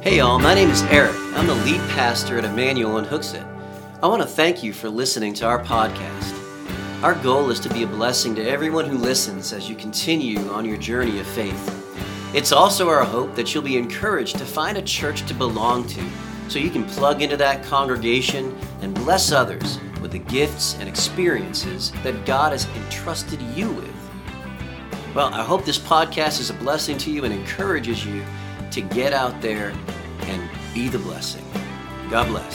Hey y'all, my name is Eric. I'm the lead pastor at Emmanuel in Hooksett. I want to thank you for listening to our podcast. Our goal is to be a blessing to everyone who listens as you continue on your journey of faith. It's also our hope that you'll be encouraged to find a church to belong to so you can plug into that congregation and bless others with the gifts and experiences that God has entrusted you with. Well, I hope this podcast is a blessing to you and encourages you to get out there and be the blessing. God bless.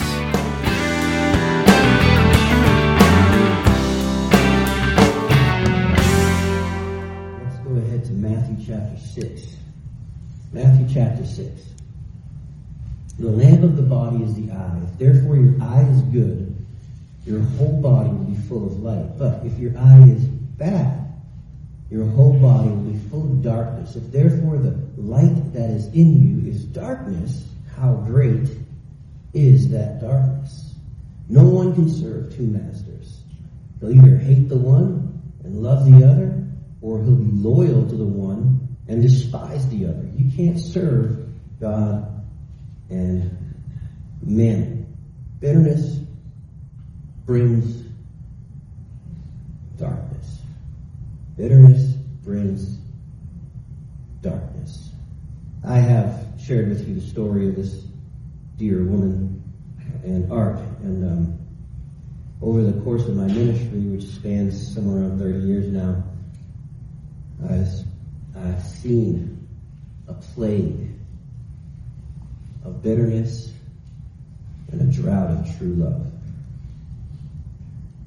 Let's go ahead to Matthew chapter 6. Matthew chapter 6. The lamp of the body is the eye. Therefore your eye is good, your whole body will be full of light. But if your eye is bad, your whole body will be full of darkness. If therefore the light that is in you is darkness, how great is that darkness? No one can serve two masters. He'll either hate the one and love the other, or he'll be loyal to the one and despise the other. You can't serve God and man. Bitterness brings darkness. Bitterness brings. I have shared with you the story of this dear woman and art, and um, over the course of my ministry, which spans somewhere around 30 years now, I've, I've seen a plague of bitterness and a drought of true love.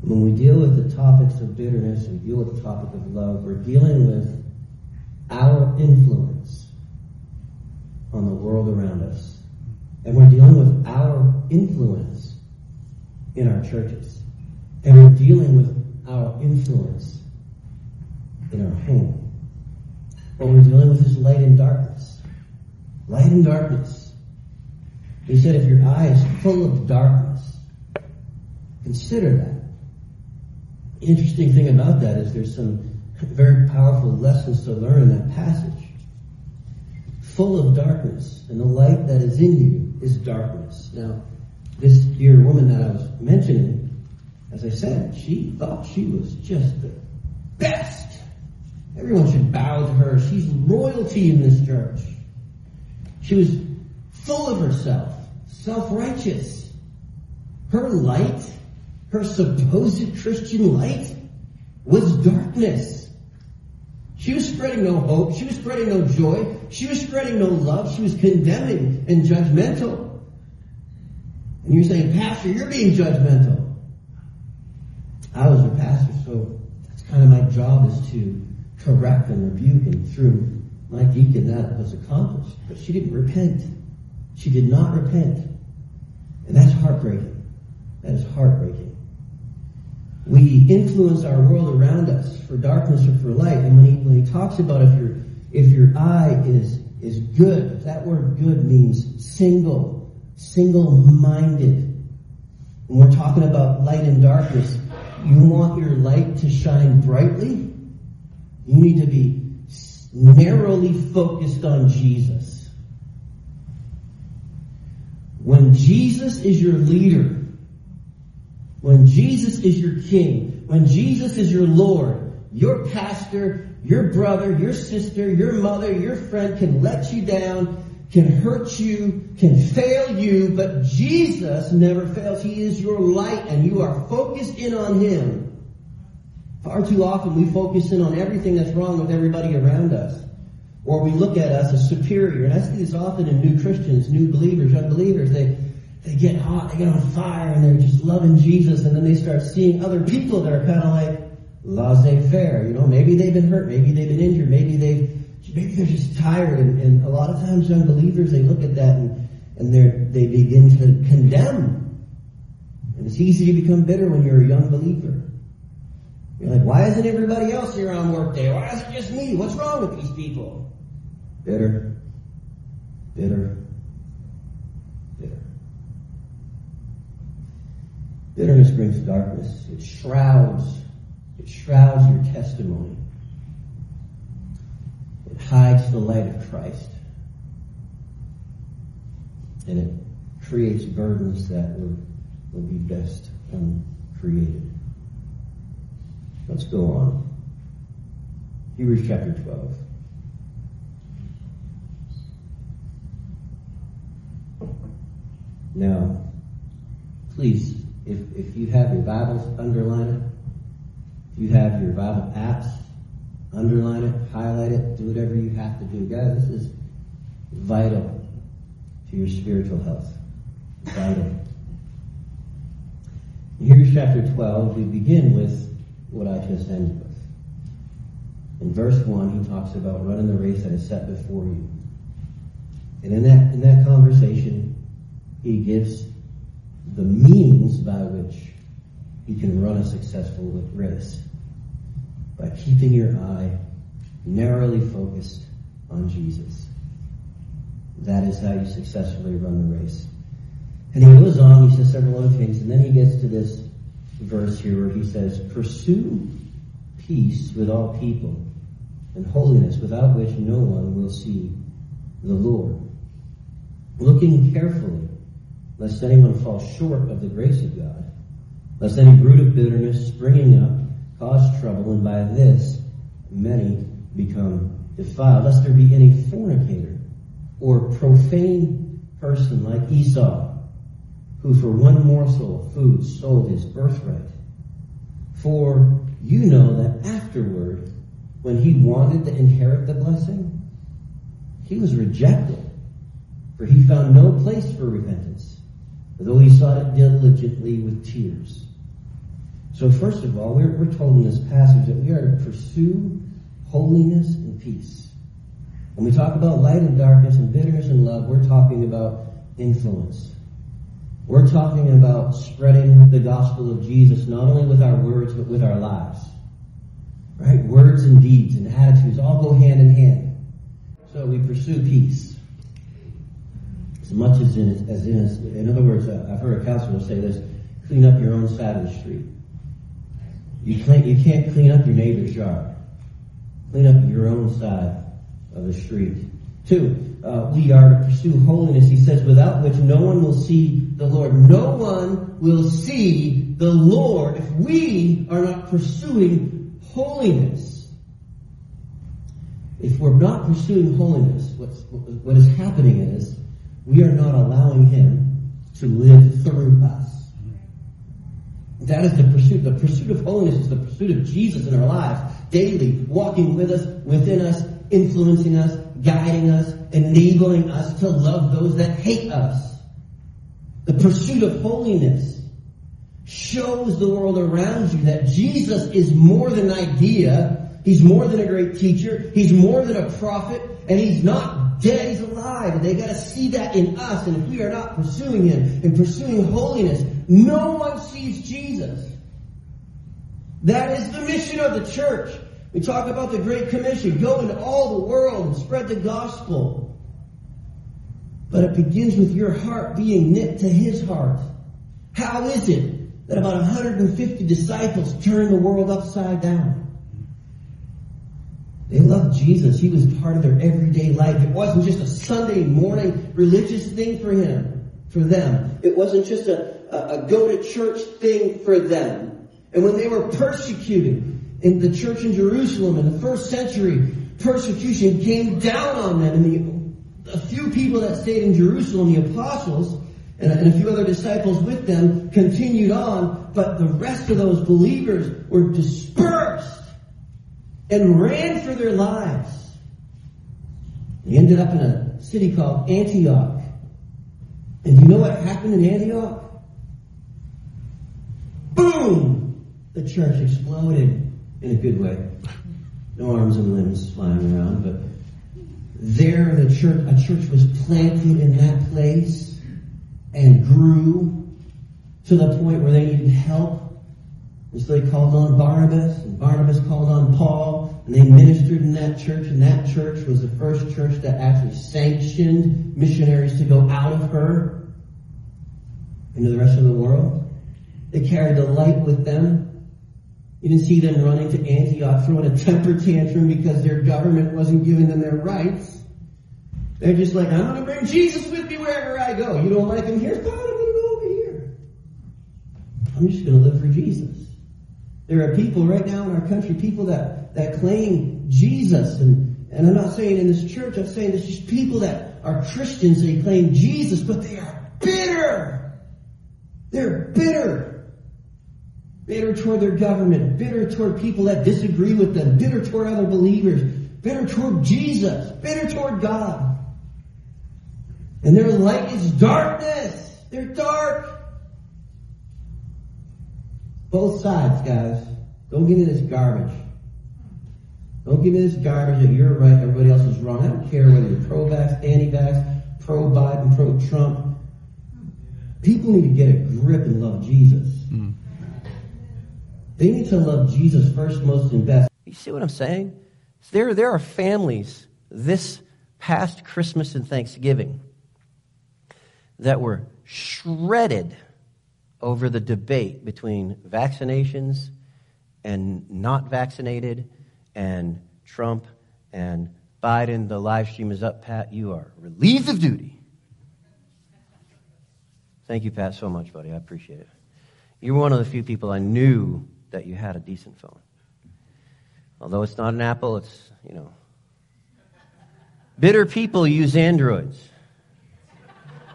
When we deal with the topics of bitterness, we deal with the topic of love, we're dealing with our influence on the world around us. And we're dealing with our influence in our churches. And we're dealing with our influence in our home. What we're dealing with is light and darkness. Light and darkness. He said if your eye is full of darkness, consider that. The interesting thing about that is there's some very powerful lessons to learn in that passage. Full of darkness, and the light that is in you is darkness. Now, this dear woman that I was mentioning, as I said, she thought she was just the best. Everyone should bow to her. She's royalty in this church. She was full of herself, self-righteous. Her light, her supposed Christian light, was darkness. She was spreading no hope. She was spreading no joy. She was spreading no love. She was condemning and judgmental. And you're saying, Pastor, you're being judgmental. I was her pastor, so that's kind of my job is to correct and rebuke and through my deacon that was accomplished. But she didn't repent. She did not repent. And that's heartbreaking. That is heartbreaking. We influence our world around us for darkness or for light. And when he, when he talks about if your, if your eye is, is good, that word good means single, single-minded. When we're talking about light and darkness, you want your light to shine brightly, you need to be narrowly focused on Jesus. When Jesus is your leader, when Jesus is your king, when Jesus is your Lord, your pastor, your brother, your sister, your mother, your friend can let you down, can hurt you, can fail you, but Jesus never fails. He is your light and you are focused in on Him. Far too often we focus in on everything that's wrong with everybody around us. Or we look at us as superior. And I see this often in new Christians, new believers, young believers. They, they get hot, they get on fire, and they're just loving Jesus, and then they start seeing other people that are kind of like laissez-faire. You know, maybe they've been hurt, maybe they've been injured, maybe they've maybe they're just tired. And, and a lot of times, young believers they look at that and and they they begin to condemn. And it's easy to become bitter when you're a young believer. You're like, why isn't everybody else here on work day? Why is it just me? What's wrong with these people? Bitter, bitter, bitter. Bitterness brings darkness. It shrouds, it shrouds your testimony. It hides the light of Christ. And it creates burdens that would, would be best uncreated. Let's go on. Hebrews chapter 12. Now, please, if, if you have your Bibles, underline it. You have your Bible apps, underline it, highlight it, do whatever you have to do. Guys, this is vital to your spiritual health. Vital. Hebrews chapter 12. We begin with what I just ended with. In verse 1, he talks about running the race that is set before you. And in that, in that conversation, he gives the means by which you can run a successful race. By keeping your eye narrowly focused on Jesus. That is how you successfully run the race. And he goes on, he says several other things, and then he gets to this verse here where he says, Pursue peace with all people and holiness without which no one will see the Lord. Looking carefully, lest anyone fall short of the grace of God, lest any root of bitterness springing up cause trouble, and by this many become defiled, lest there be any fornicator or profane person like Esau, who for one morsel of food sold his birthright. For you know that afterward, when he wanted to inherit the blessing, he was rejected, for he found no place for repentance, though he sought it diligently with tears. So first of all, we're, we're told in this passage that we are to pursue holiness and peace. When we talk about light and darkness and bitterness and love, we're talking about influence. We're talking about spreading the gospel of Jesus not only with our words, but with our lives. Right? Words and deeds and attitudes all go hand in hand. So we pursue peace. As much as in, as in, in other words, uh, I've heard a counselor say this, clean up your own side of the street. You can't, you can't clean up your neighbor's yard. Clean up your own side of the street. Two, uh, we are to pursue holiness. He says, without which no one will see the Lord. No one will see the Lord if we are not pursuing holiness. If we're not pursuing holiness, what's, what is happening is we are not allowing Him to live through us. That is the pursuit. The pursuit of holiness is the pursuit of Jesus in our lives, daily, walking with us, within us, influencing us, guiding us, enabling us to love those that hate us. The pursuit of holiness shows the world around you that Jesus is more than an idea. He's more than a great teacher. He's more than a prophet. And he's not dead. He's alive. And they gotta see that in us. And if we are not pursuing him and pursuing holiness, no one sees Jesus. That is the mission of the church. We talk about the Great Commission. Go into all the world and spread the gospel. But it begins with your heart being knit to his heart. How is it that about 150 disciples turned the world upside down? They loved Jesus. He was part of their everyday life. It wasn't just a Sunday morning religious thing for him, for them. It wasn't just a, a, a go to church thing for them. And when they were persecuted, in the church in Jerusalem in the first century, persecution came down on them. And the, a few people that stayed in Jerusalem, the apostles, and, and a few other disciples with them, continued on. But the rest of those believers were dispersed and ran for their lives. They ended up in a city called Antioch. And you know what happened in Antioch? Boom! The church exploded in a good way. No arms and limbs flying around, but there the church, a church was planted in that place and grew to the point where they needed help. And so they called on Barnabas, and Barnabas called on Paul, and they ministered in that church, and that church was the first church that actually sanctioned missionaries to go out of her into the rest of the world. They carried the light with them you didn't see them running to Antioch throwing a temper tantrum because their government wasn't giving them their rights. They're just like, I'm going to bring Jesus with me wherever I go. You don't like him here? Fine, I'm going to go over here. I'm just going to live for Jesus. There are people right now in our country, people that, that claim Jesus. And, and I'm not saying in this church, I'm saying there's just people that are Christians, they claim Jesus, but they are bitter. They're bitter. Bitter toward their government, bitter toward people that disagree with them, bitter toward other believers, bitter toward Jesus, bitter toward God. And their light is darkness. They're dark. Both sides, guys. Don't get into this garbage. Don't give me this garbage that you're right, everybody else is wrong. I don't care whether you're pro-vax, anti-vax, pro-Biden, pro-Trump. People need to get a grip and love Jesus. They need to love Jesus first, most, and best. You see what I'm saying? There, there are families this past Christmas and Thanksgiving that were shredded over the debate between vaccinations and not vaccinated and Trump and Biden. The live stream is up, Pat. You are relieved of duty. Thank you, Pat, so much, buddy. I appreciate it. You're one of the few people I knew that you had a decent phone. Although it's not an Apple, it's, you know. Bitter people use Androids.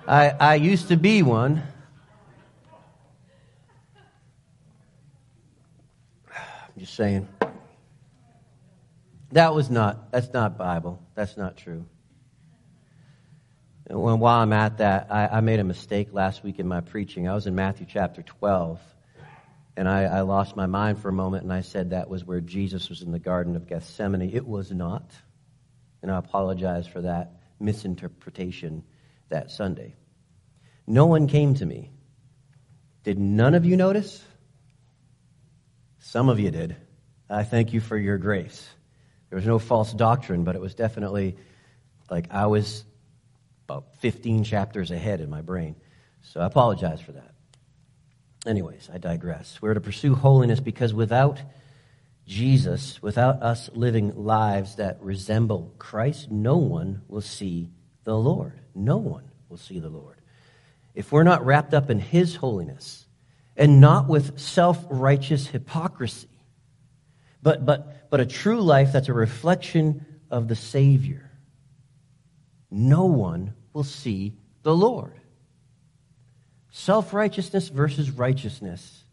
I, I used to be one. I'm just saying. That was not, that's not Bible. That's not true. And while I'm at that, I, I made a mistake last week in my preaching. I was in Matthew chapter 12. And I, I, lost my mind for a moment and I said that was where Jesus was in the Garden of Gethsemane. It was not. And I apologize for that misinterpretation that Sunday. No one came to me. Did none of you notice? Some of you did. I thank you for your grace. There was no false doctrine, but it was definitely like I was about 15 chapters ahead in my brain. So I apologize for that. Anyways, I digress. We're to pursue holiness because without Jesus, without us living lives that resemble Christ, no one will see the Lord. No one will see the Lord. If we're not wrapped up in His holiness and not with self righteous hypocrisy, but, but, but a true life that's a reflection of the Savior, no one will see the Lord. Self righteousness versus righteousness.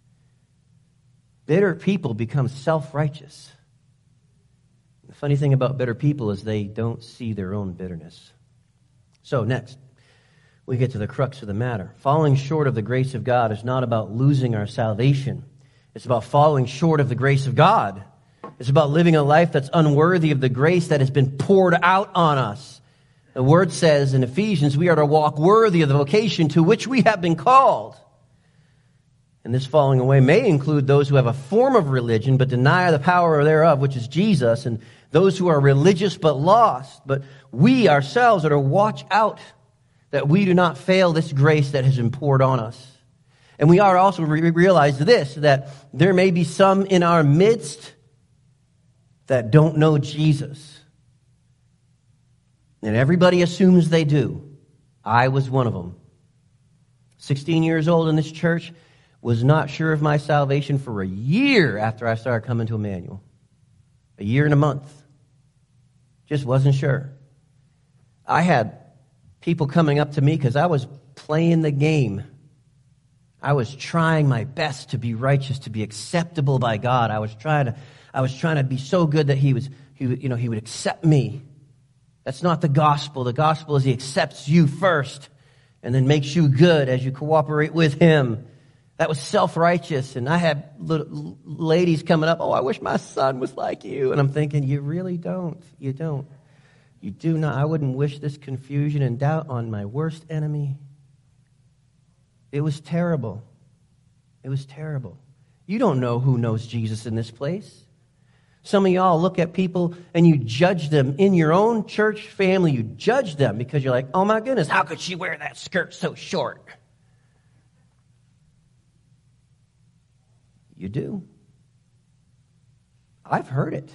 Bitter people become self righteous. The funny thing about bitter people is they don't see their own bitterness. So, next, we get to the crux of the matter. Falling short of the grace of God is not about losing our salvation, it's about falling short of the grace of God. It's about living a life that's unworthy of the grace that has been poured out on us. The word says in Ephesians, we are to walk worthy of the vocation to which we have been called. And this falling away may include those who have a form of religion but deny the power thereof, which is Jesus, and those who are religious but lost. But we ourselves are to watch out that we do not fail this grace that has been poured on us. And we are also to realize this, that there may be some in our midst that don't know Jesus. And everybody assumes they do. I was one of them. 16 years old in this church, was not sure of my salvation for a year after I started coming to Emmanuel. A year and a month. Just wasn't sure. I had people coming up to me because I was playing the game. I was trying my best to be righteous, to be acceptable by God. I was trying to, I was trying to be so good that He was, He, you know, He would accept me. That's not the gospel. The gospel is he accepts you first and then makes you good as you cooperate with him. That was self-righteous. And I had ladies coming up, oh, I wish my son was like you. And I'm thinking, you really don't. You don't. You do not. I wouldn't wish this confusion and doubt on my worst enemy. It was terrible. It was terrible. You don't know who knows Jesus in this place. Some of y'all look at people and you judge them in your own church family. You judge them because you're like, oh my goodness, how could she wear that skirt so short? You do. I've heard it.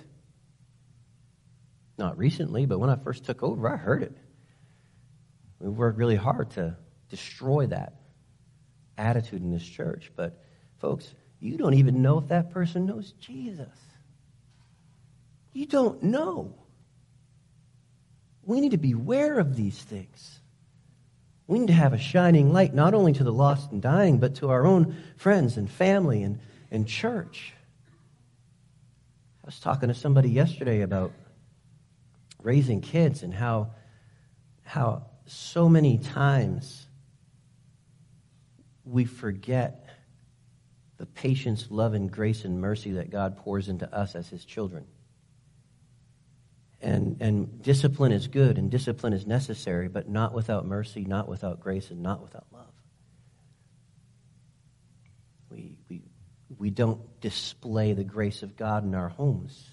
Not recently, but when I first took over, I heard it. We work really hard to destroy that attitude in this church. But, folks, you don't even know if that person knows Jesus. You don't know. We need to beware of these things. We need to have a shining light not only to the lost and dying, but to our own friends and family and, and church. I was talking to somebody yesterday about raising kids and how, how so many times we forget the patience, love, and grace and mercy that God pours into us as His children. And, and discipline is good and discipline is necessary, but not without mercy, not without grace, and not without love. We, we, we don't display the grace of God in our homes.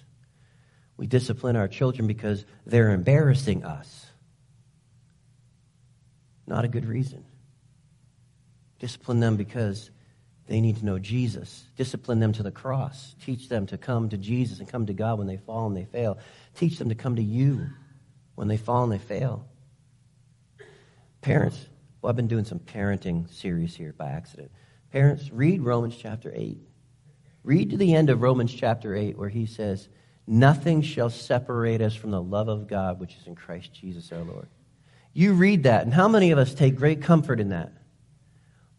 We discipline our children because they're embarrassing us. Not a good reason. Discipline them because they need to know Jesus. Discipline them to the cross. Teach them to come to Jesus and come to God when they fall and they fail. Teach them to come to you when they fall and they fail. Parents, well, I've been doing some parenting series here by accident. Parents, read Romans chapter 8. Read to the end of Romans chapter 8 where he says, Nothing shall separate us from the love of God which is in Christ Jesus our Lord. You read that, and how many of us take great comfort in that?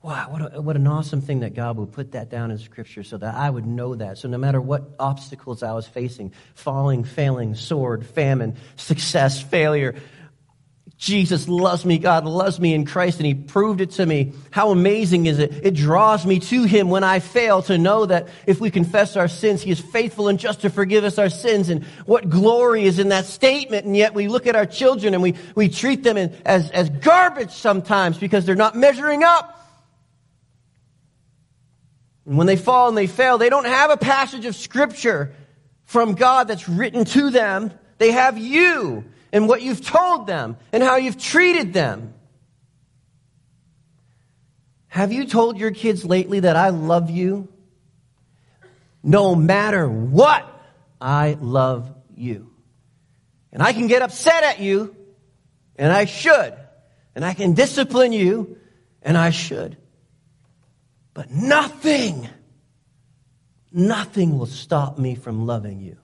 Wow, what, a, what an awesome thing that God would put that down in Scripture so that I would know that. So no matter what obstacles I was facing falling, failing, sword, famine, success, failure Jesus loves me. God loves me in Christ, and He proved it to me. How amazing is it? It draws me to Him when I fail to know that if we confess our sins, He is faithful and just to forgive us our sins. And what glory is in that statement. And yet we look at our children and we, we treat them in, as, as garbage sometimes because they're not measuring up. And when they fall and they fail, they don't have a passage of Scripture from God that's written to them. They have you and what you've told them and how you've treated them. Have you told your kids lately that I love you? No matter what, I love you. And I can get upset at you, and I should. And I can discipline you, and I should. But nothing, nothing will stop me from loving you.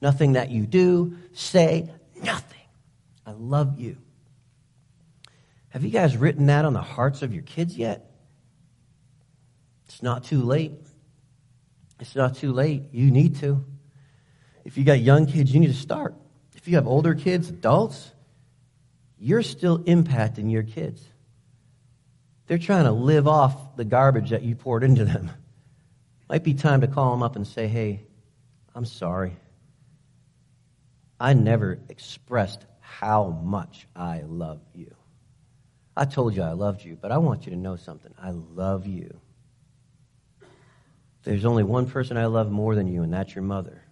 Nothing that you do, say, Nothing. I love you. Have you guys written that on the hearts of your kids yet? It's not too late. It's not too late. You need to. If you got young kids, you need to start. If you have older kids, adults, you're still impacting your kids. They're trying to live off the garbage that you poured into them. Might be time to call them up and say, hey, I'm sorry. I never expressed how much I love you. I told you I loved you, but I want you to know something. I love you. There's only one person I love more than you, and that's your mother.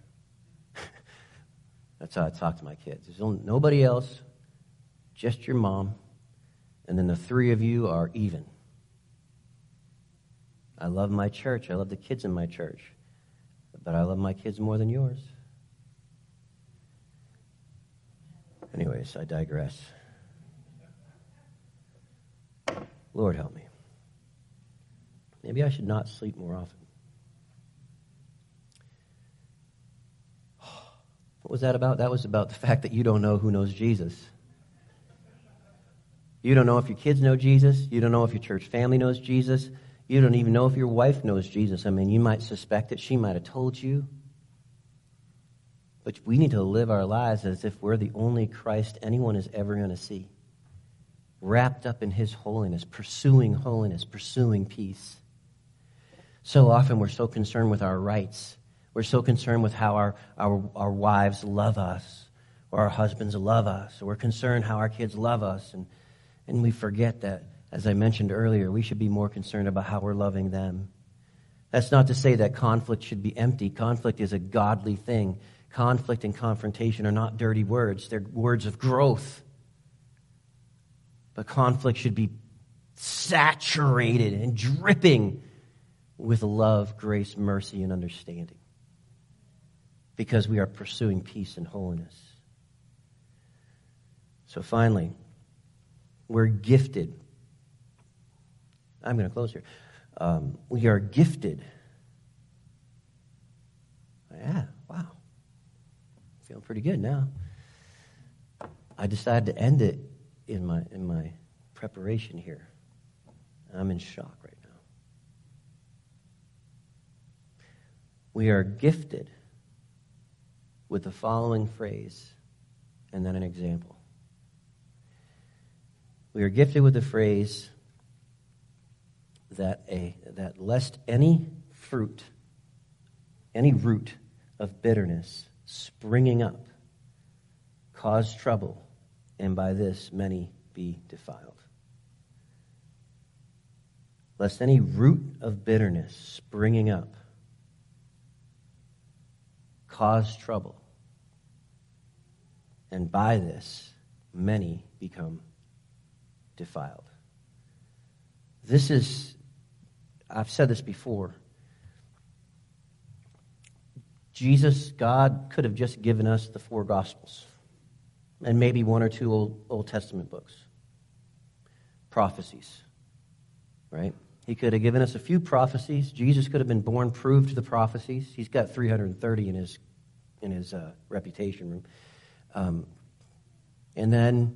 that's how I talk to my kids. There's only, nobody else, just your mom, and then the three of you are even. I love my church. I love the kids in my church, but I love my kids more than yours. Anyways, I digress. Lord, help me. Maybe I should not sleep more often. What was that about? That was about the fact that you don't know who knows Jesus. You don't know if your kids know Jesus. You don't know if your church family knows Jesus. You don't even know if your wife knows Jesus. I mean, you might suspect that She might have told you. But we need to live our lives as if we're the only Christ anyone is ever going to see. Wrapped up in his holiness, pursuing holiness, pursuing peace. So often we're so concerned with our rights. We're so concerned with how our, our, our wives love us or our husbands love us. We're concerned how our kids love us. And, and we forget that, as I mentioned earlier, we should be more concerned about how we're loving them. That's not to say that conflict should be empty. Conflict is a godly thing. Conflict and confrontation are not dirty words, they're words of growth. But conflict should be saturated and dripping with love, grace, mercy, and understanding. Because we are pursuing peace and holiness. So finally, We're gifted. I'm going to close here. Um, we are gifted. Yeah, wow. Feeling pretty good now. I decided to end it in my, in my preparation here. I'm in shock right now. We are gifted with the following phrase and then an example. We are gifted with the phrase that, a, that lest any fruit, any root of bitterness springing up cause trouble, and by this many be defiled. Lest any root of bitterness springing up cause trouble, and by this many become defiled. This is, I've said this before. Jesus, God, could have just given us the four Gospels and maybe one or two Old, Old Testament books, prophecies, right? He could have given us a few prophecies. Jesus could have been born proved the prophecies. He's got 330 in his in his uh, reputation room, um, and then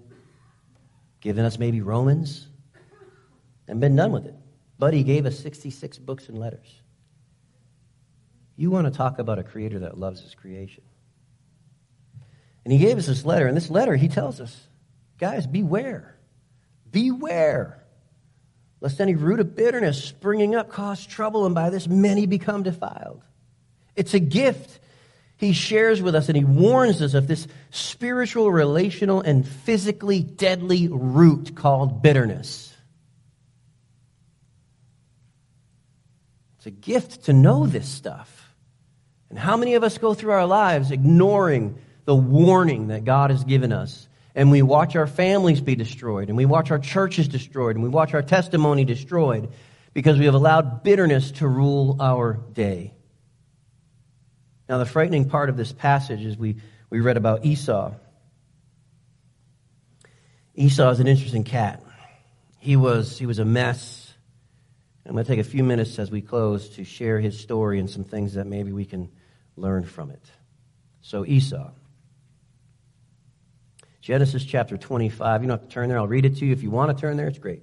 given us maybe Romans, and been done with it. But he gave us 66 books and letters. You want to talk about a creator that loves his creation. And he gave us this letter. And this letter, he tells us, guys, beware. Beware. Lest any root of bitterness springing up cause trouble, and by this many become defiled. It's a gift he shares with us and he warns us of this spiritual, relational, and physically deadly root called bitterness. It's a gift to know this stuff. And how many of us go through our lives ignoring the warning that God has given us? And we watch our families be destroyed, and we watch our churches destroyed, and we watch our testimony destroyed because we have allowed bitterness to rule our day. Now, the frightening part of this passage is we, we read about Esau. Esau is an interesting cat. He was, he was a mess. I'm going to take a few minutes as we close to share his story and some things that maybe we can learn from it. So, Esau. Genesis chapter 25. You don't have to turn there. I'll read it to you. If you want to turn there, it's great.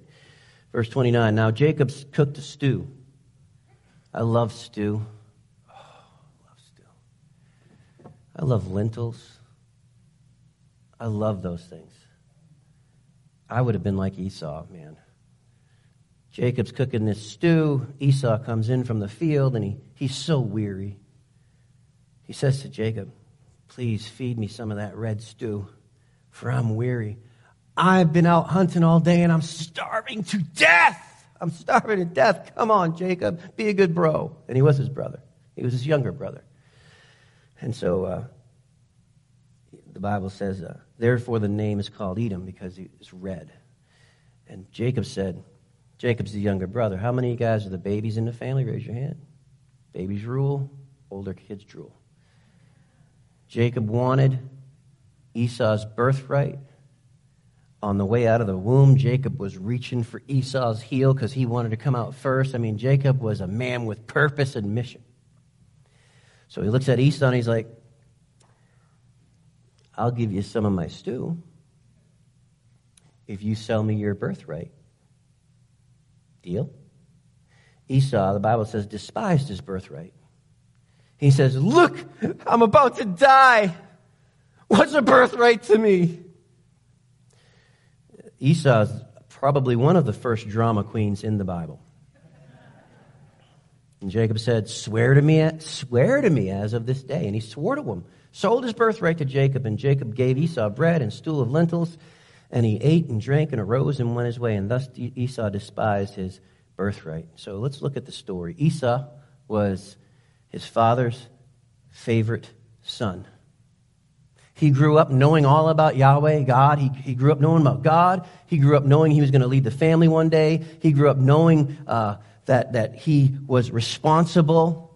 Verse 29. Now Jacob cooked a stew. I love stew. I love lentils. I love those things. I would have been like Esau, man. Jacob's cooking this stew. Esau comes in from the field and he, he's so weary. He says to Jacob, Please feed me some of that red stew, for I'm weary. I've been out hunting all day and I'm starving to death. I'm starving to death. Come on, Jacob, be a good bro. And he was his brother, he was his younger brother. And so uh, the Bible says, uh, therefore the name is called Edom because it's red. And Jacob said, Jacob's the younger brother. How many of you guys are the babies in the family? Raise your hand. Babies rule, older kids drool. Jacob wanted Esau's birthright. On the way out of the womb, Jacob was reaching for Esau's heel because he wanted to come out first. I mean, Jacob was a man with purpose and mission. So he looks at Esau and he's like, I'll give you some of my stew if you sell me your birthright. Deal? Esau, the Bible says, despised his birthright. He says, Look, I'm about to die. What's a birthright to me? Esau's probably one of the first drama queens in the Bible. And Jacob said, Swear to me, swear to me as of this day. And he swore to him, sold his birthright to Jacob, and Jacob gave Esau bread and stool of lentils, and he ate and drank and arose and went his way. And thus Esau despised his birthright. So let's look at the story. Esau was his father's favorite son. He grew up knowing all about Yahweh, God. He, he grew up knowing about God. He grew up knowing he was going to lead the family one day. He grew up knowing uh, that, that he was responsible.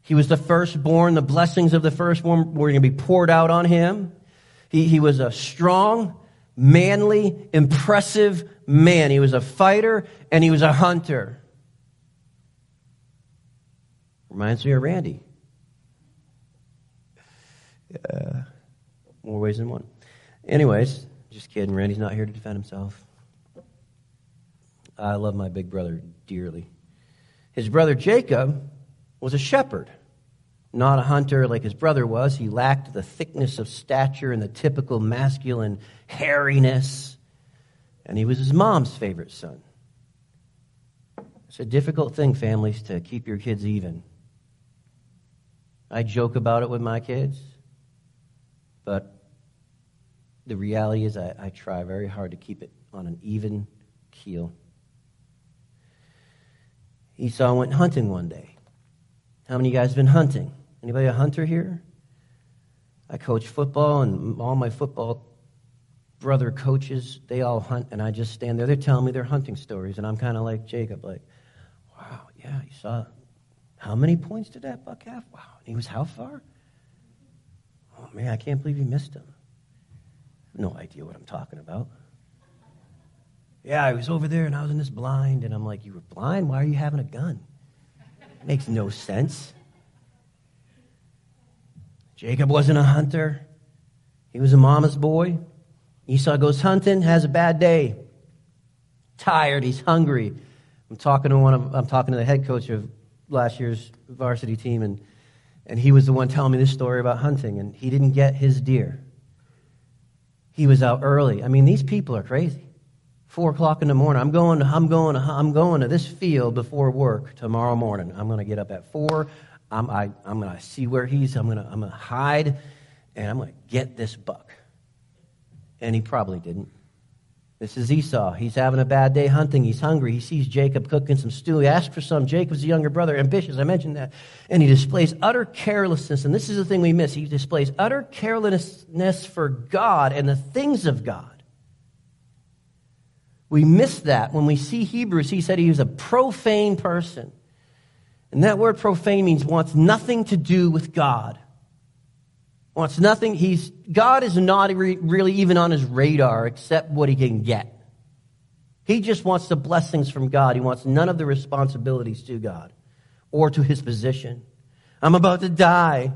He was the firstborn. The blessings of the firstborn were going to be poured out on him. He, he was a strong, manly, impressive man. He was a fighter and he was a hunter. Reminds me of Randy. Uh, more ways than one. Anyways, just kidding. Randy's not here to defend himself. I love my big brother dearly. His brother Jacob was a shepherd, not a hunter like his brother was. He lacked the thickness of stature and the typical masculine hairiness, and he was his mom's favorite son. It's a difficult thing, families, to keep your kids even. I joke about it with my kids, but the reality is I, I try very hard to keep it on an even keel. Esau went hunting one day. How many of you guys have been hunting? Anybody a hunter here? I coach football, and all my football brother coaches, they all hunt, and I just stand there. They're telling me their hunting stories, and I'm kind of like Jacob, like, wow, yeah, you saw. How many points did that buck have? Wow, and he was how far? Oh man, I can't believe you missed him. No idea what I'm talking about. Yeah, I was over there and I was in this blind, and I'm like, You were blind? Why are you having a gun? It Makes no sense. Jacob wasn't a hunter, he was a mama's boy. Esau goes hunting, has a bad day. Tired, he's hungry. I'm talking to one of I'm talking to the head coach of last year's varsity team, and, and he was the one telling me this story about hunting, and he didn't get his deer. He was out early. I mean, these people are crazy four o'clock in the morning. I'm going. I'm going. I'm going to this field before work tomorrow morning. I'm going to get up at four. I'm. I, i am going to see where he's. I'm going to. I'm going to hide, and I'm going to get this buck. And he probably didn't. This is Esau. He's having a bad day hunting. He's hungry. He sees Jacob cooking some stew. He asks for some. Jacob's the younger brother, ambitious. I mentioned that. And he displays utter carelessness. And this is the thing we miss. He displays utter carelessness for God and the things of God. We miss that when we see Hebrews. He said he was a profane person. And that word profane means wants nothing to do with God. Wants nothing. He's, God is not really even on his radar except what he can get. He just wants the blessings from God. He wants none of the responsibilities to God or to his position. I'm about to die.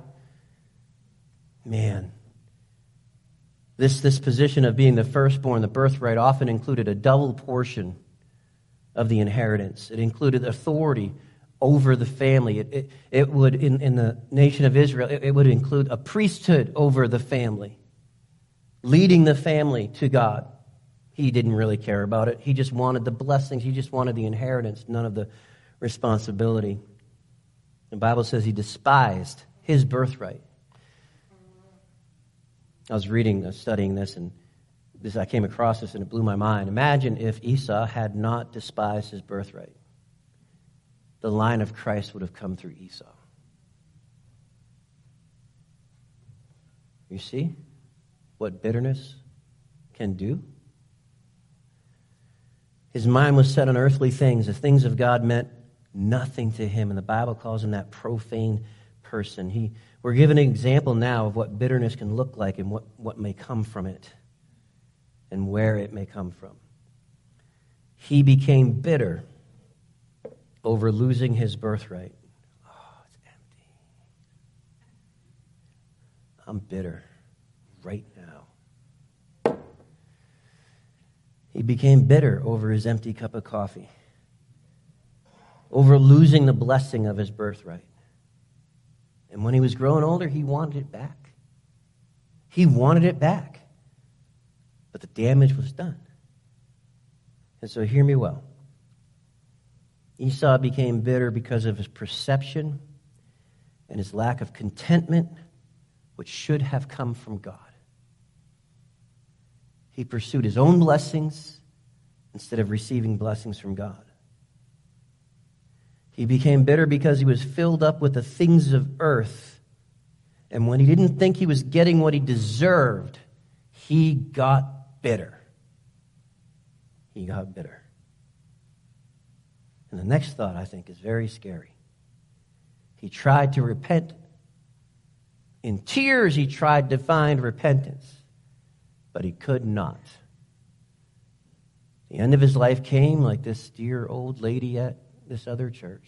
Man, this, this position of being the firstborn, the birthright, often included a double portion of the inheritance. It included authority over the family. It, it, it would, in, in the nation of Israel, it, it would include a priesthood over the family, leading the family to God. He didn't really care about it. He just wanted the blessings, he just wanted the inheritance, none of the responsibility. The Bible says he despised his birthright. I was reading, uh, studying this, and this, I came across this and it blew my mind. Imagine if Esau had not despised his birthright. The line of Christ would have come through Esau. You see what bitterness can do? His mind was set on earthly things. The things of God meant nothing to him, and the Bible calls him that profane person. He, we're given an example now of what bitterness can look like and what, what may come from it and where it may come from. He became bitter over losing his birthright. Oh, it's empty. I'm bitter right now. He became bitter over his empty cup of coffee, over losing the blessing of his birthright. And when he was growing older, he wanted it back. He wanted it back. But the damage was done. And so, hear me well. Esau became bitter because of his perception and his lack of contentment, which should have come from God. He pursued his own blessings instead of receiving blessings from God. He became bitter because he was filled up with the things of earth. And when he didn't think he was getting what he deserved, he got bitter. He got bitter. And the next thought, I think, is very scary. He tried to repent. In tears, he tried to find repentance, but he could not. The end of his life came like this dear old lady at this other church.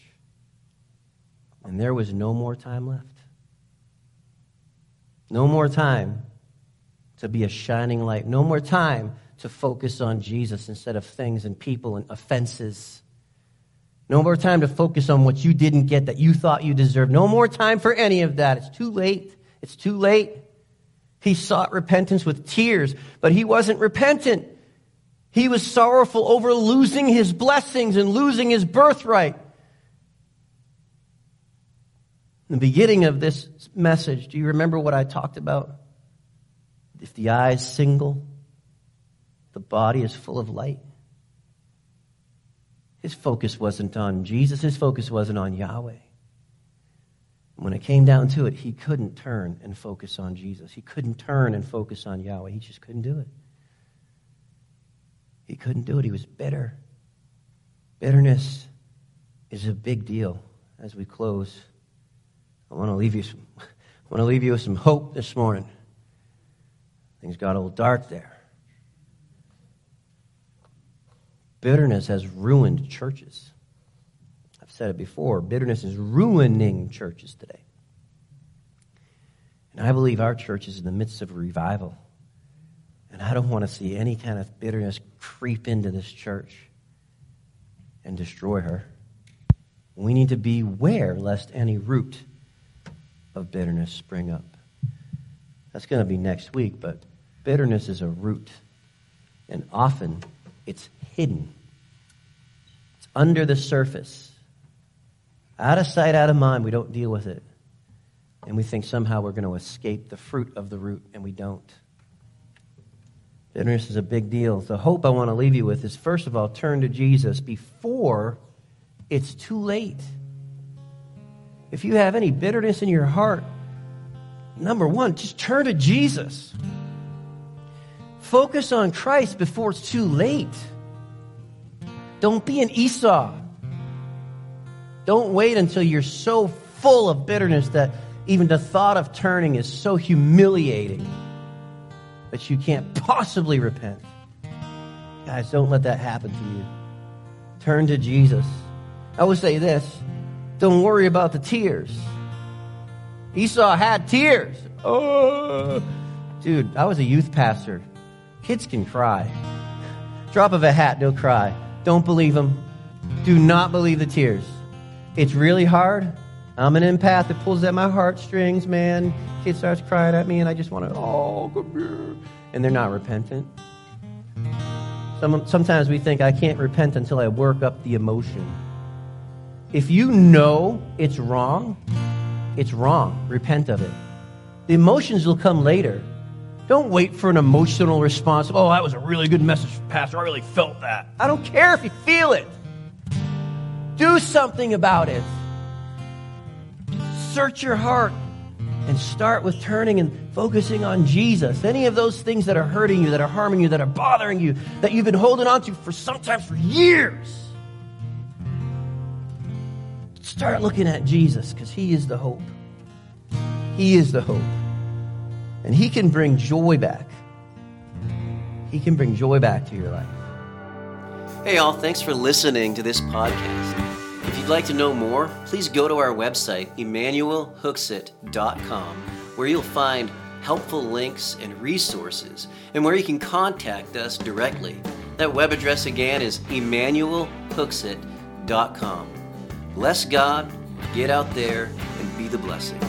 And there was no more time left. No more time to be a shining light. No more time to focus on Jesus instead of things and people and offenses. No more time to focus on what you didn't get that you thought you deserved. No more time for any of that. It's too late. It's too late. He sought repentance with tears, but he wasn't repentant. He was sorrowful over losing his blessings and losing his birthright. In the beginning of this message, do you remember what I talked about? If the eye is single, the body is full of light. His focus wasn't on Jesus, his focus wasn't on Yahweh. When it came down to it, he couldn't turn and focus on Jesus. He couldn't turn and focus on Yahweh. He just couldn't do it. He couldn't do it. He was bitter. Bitterness is a big deal as we close. I want to leave you some, I want to leave you with some hope this morning. Things got a little dark there. Bitterness has ruined churches. I've said it before. Bitterness is ruining churches today. And I believe our church is in the midst of a revival. And I don't want to see any kind of bitterness creep into this church and destroy her. We need to beware lest any root of bitterness spring up. That's going to be next week, but bitterness is a root. And often it's hidden. It's under the surface. Out of sight, out of mind, we don't deal with it. And we think somehow we're going to escape the fruit of the root, and we don't. Bitterness is a big deal. The hope I want to leave you with is first of all, turn to Jesus before it's too late. If you have any bitterness in your heart, number one, just turn to Jesus. Focus on Christ before it's too late. Don't be an Esau. Don't wait until you're so full of bitterness that even the thought of turning is so humiliating that you can't possibly repent. Guys, don't let that happen to you. Turn to Jesus. I would say this don't worry about the tears. Esau had tears. Oh, dude, I was a youth pastor. Kids can cry. Drop of a hat, they'll cry. Don't believe them. Do not believe the tears. It's really hard. I'm an empath. It pulls at my heartstrings, man. Kid starts crying at me, and I just want to, oh, come here. And they're not repentant. Some, sometimes we think I can't repent until I work up the emotion. If you know it's wrong, it's wrong. Repent of it. The emotions will come later. Don't wait for an emotional response. Oh, that was a really good message, Pastor. I really felt that. I don't care if you feel it. Do something about it. Search your heart and start with turning and focusing on Jesus. Any of those things that are hurting you, that are harming you, that are bothering you, that you've been holding on to for sometimes for years. Start looking at Jesus because He is the hope. He is the hope. And He can bring joy back. He can bring joy back to your life. Hey, all, thanks for listening to this podcast. If you'd like to know more, please go to our website, emmanuelhooksett.com, where you'll find helpful links and resources, and where you can contact us directly. That web address again is emmanuelhooksett.com. Bless God, get out there, and be the blessing.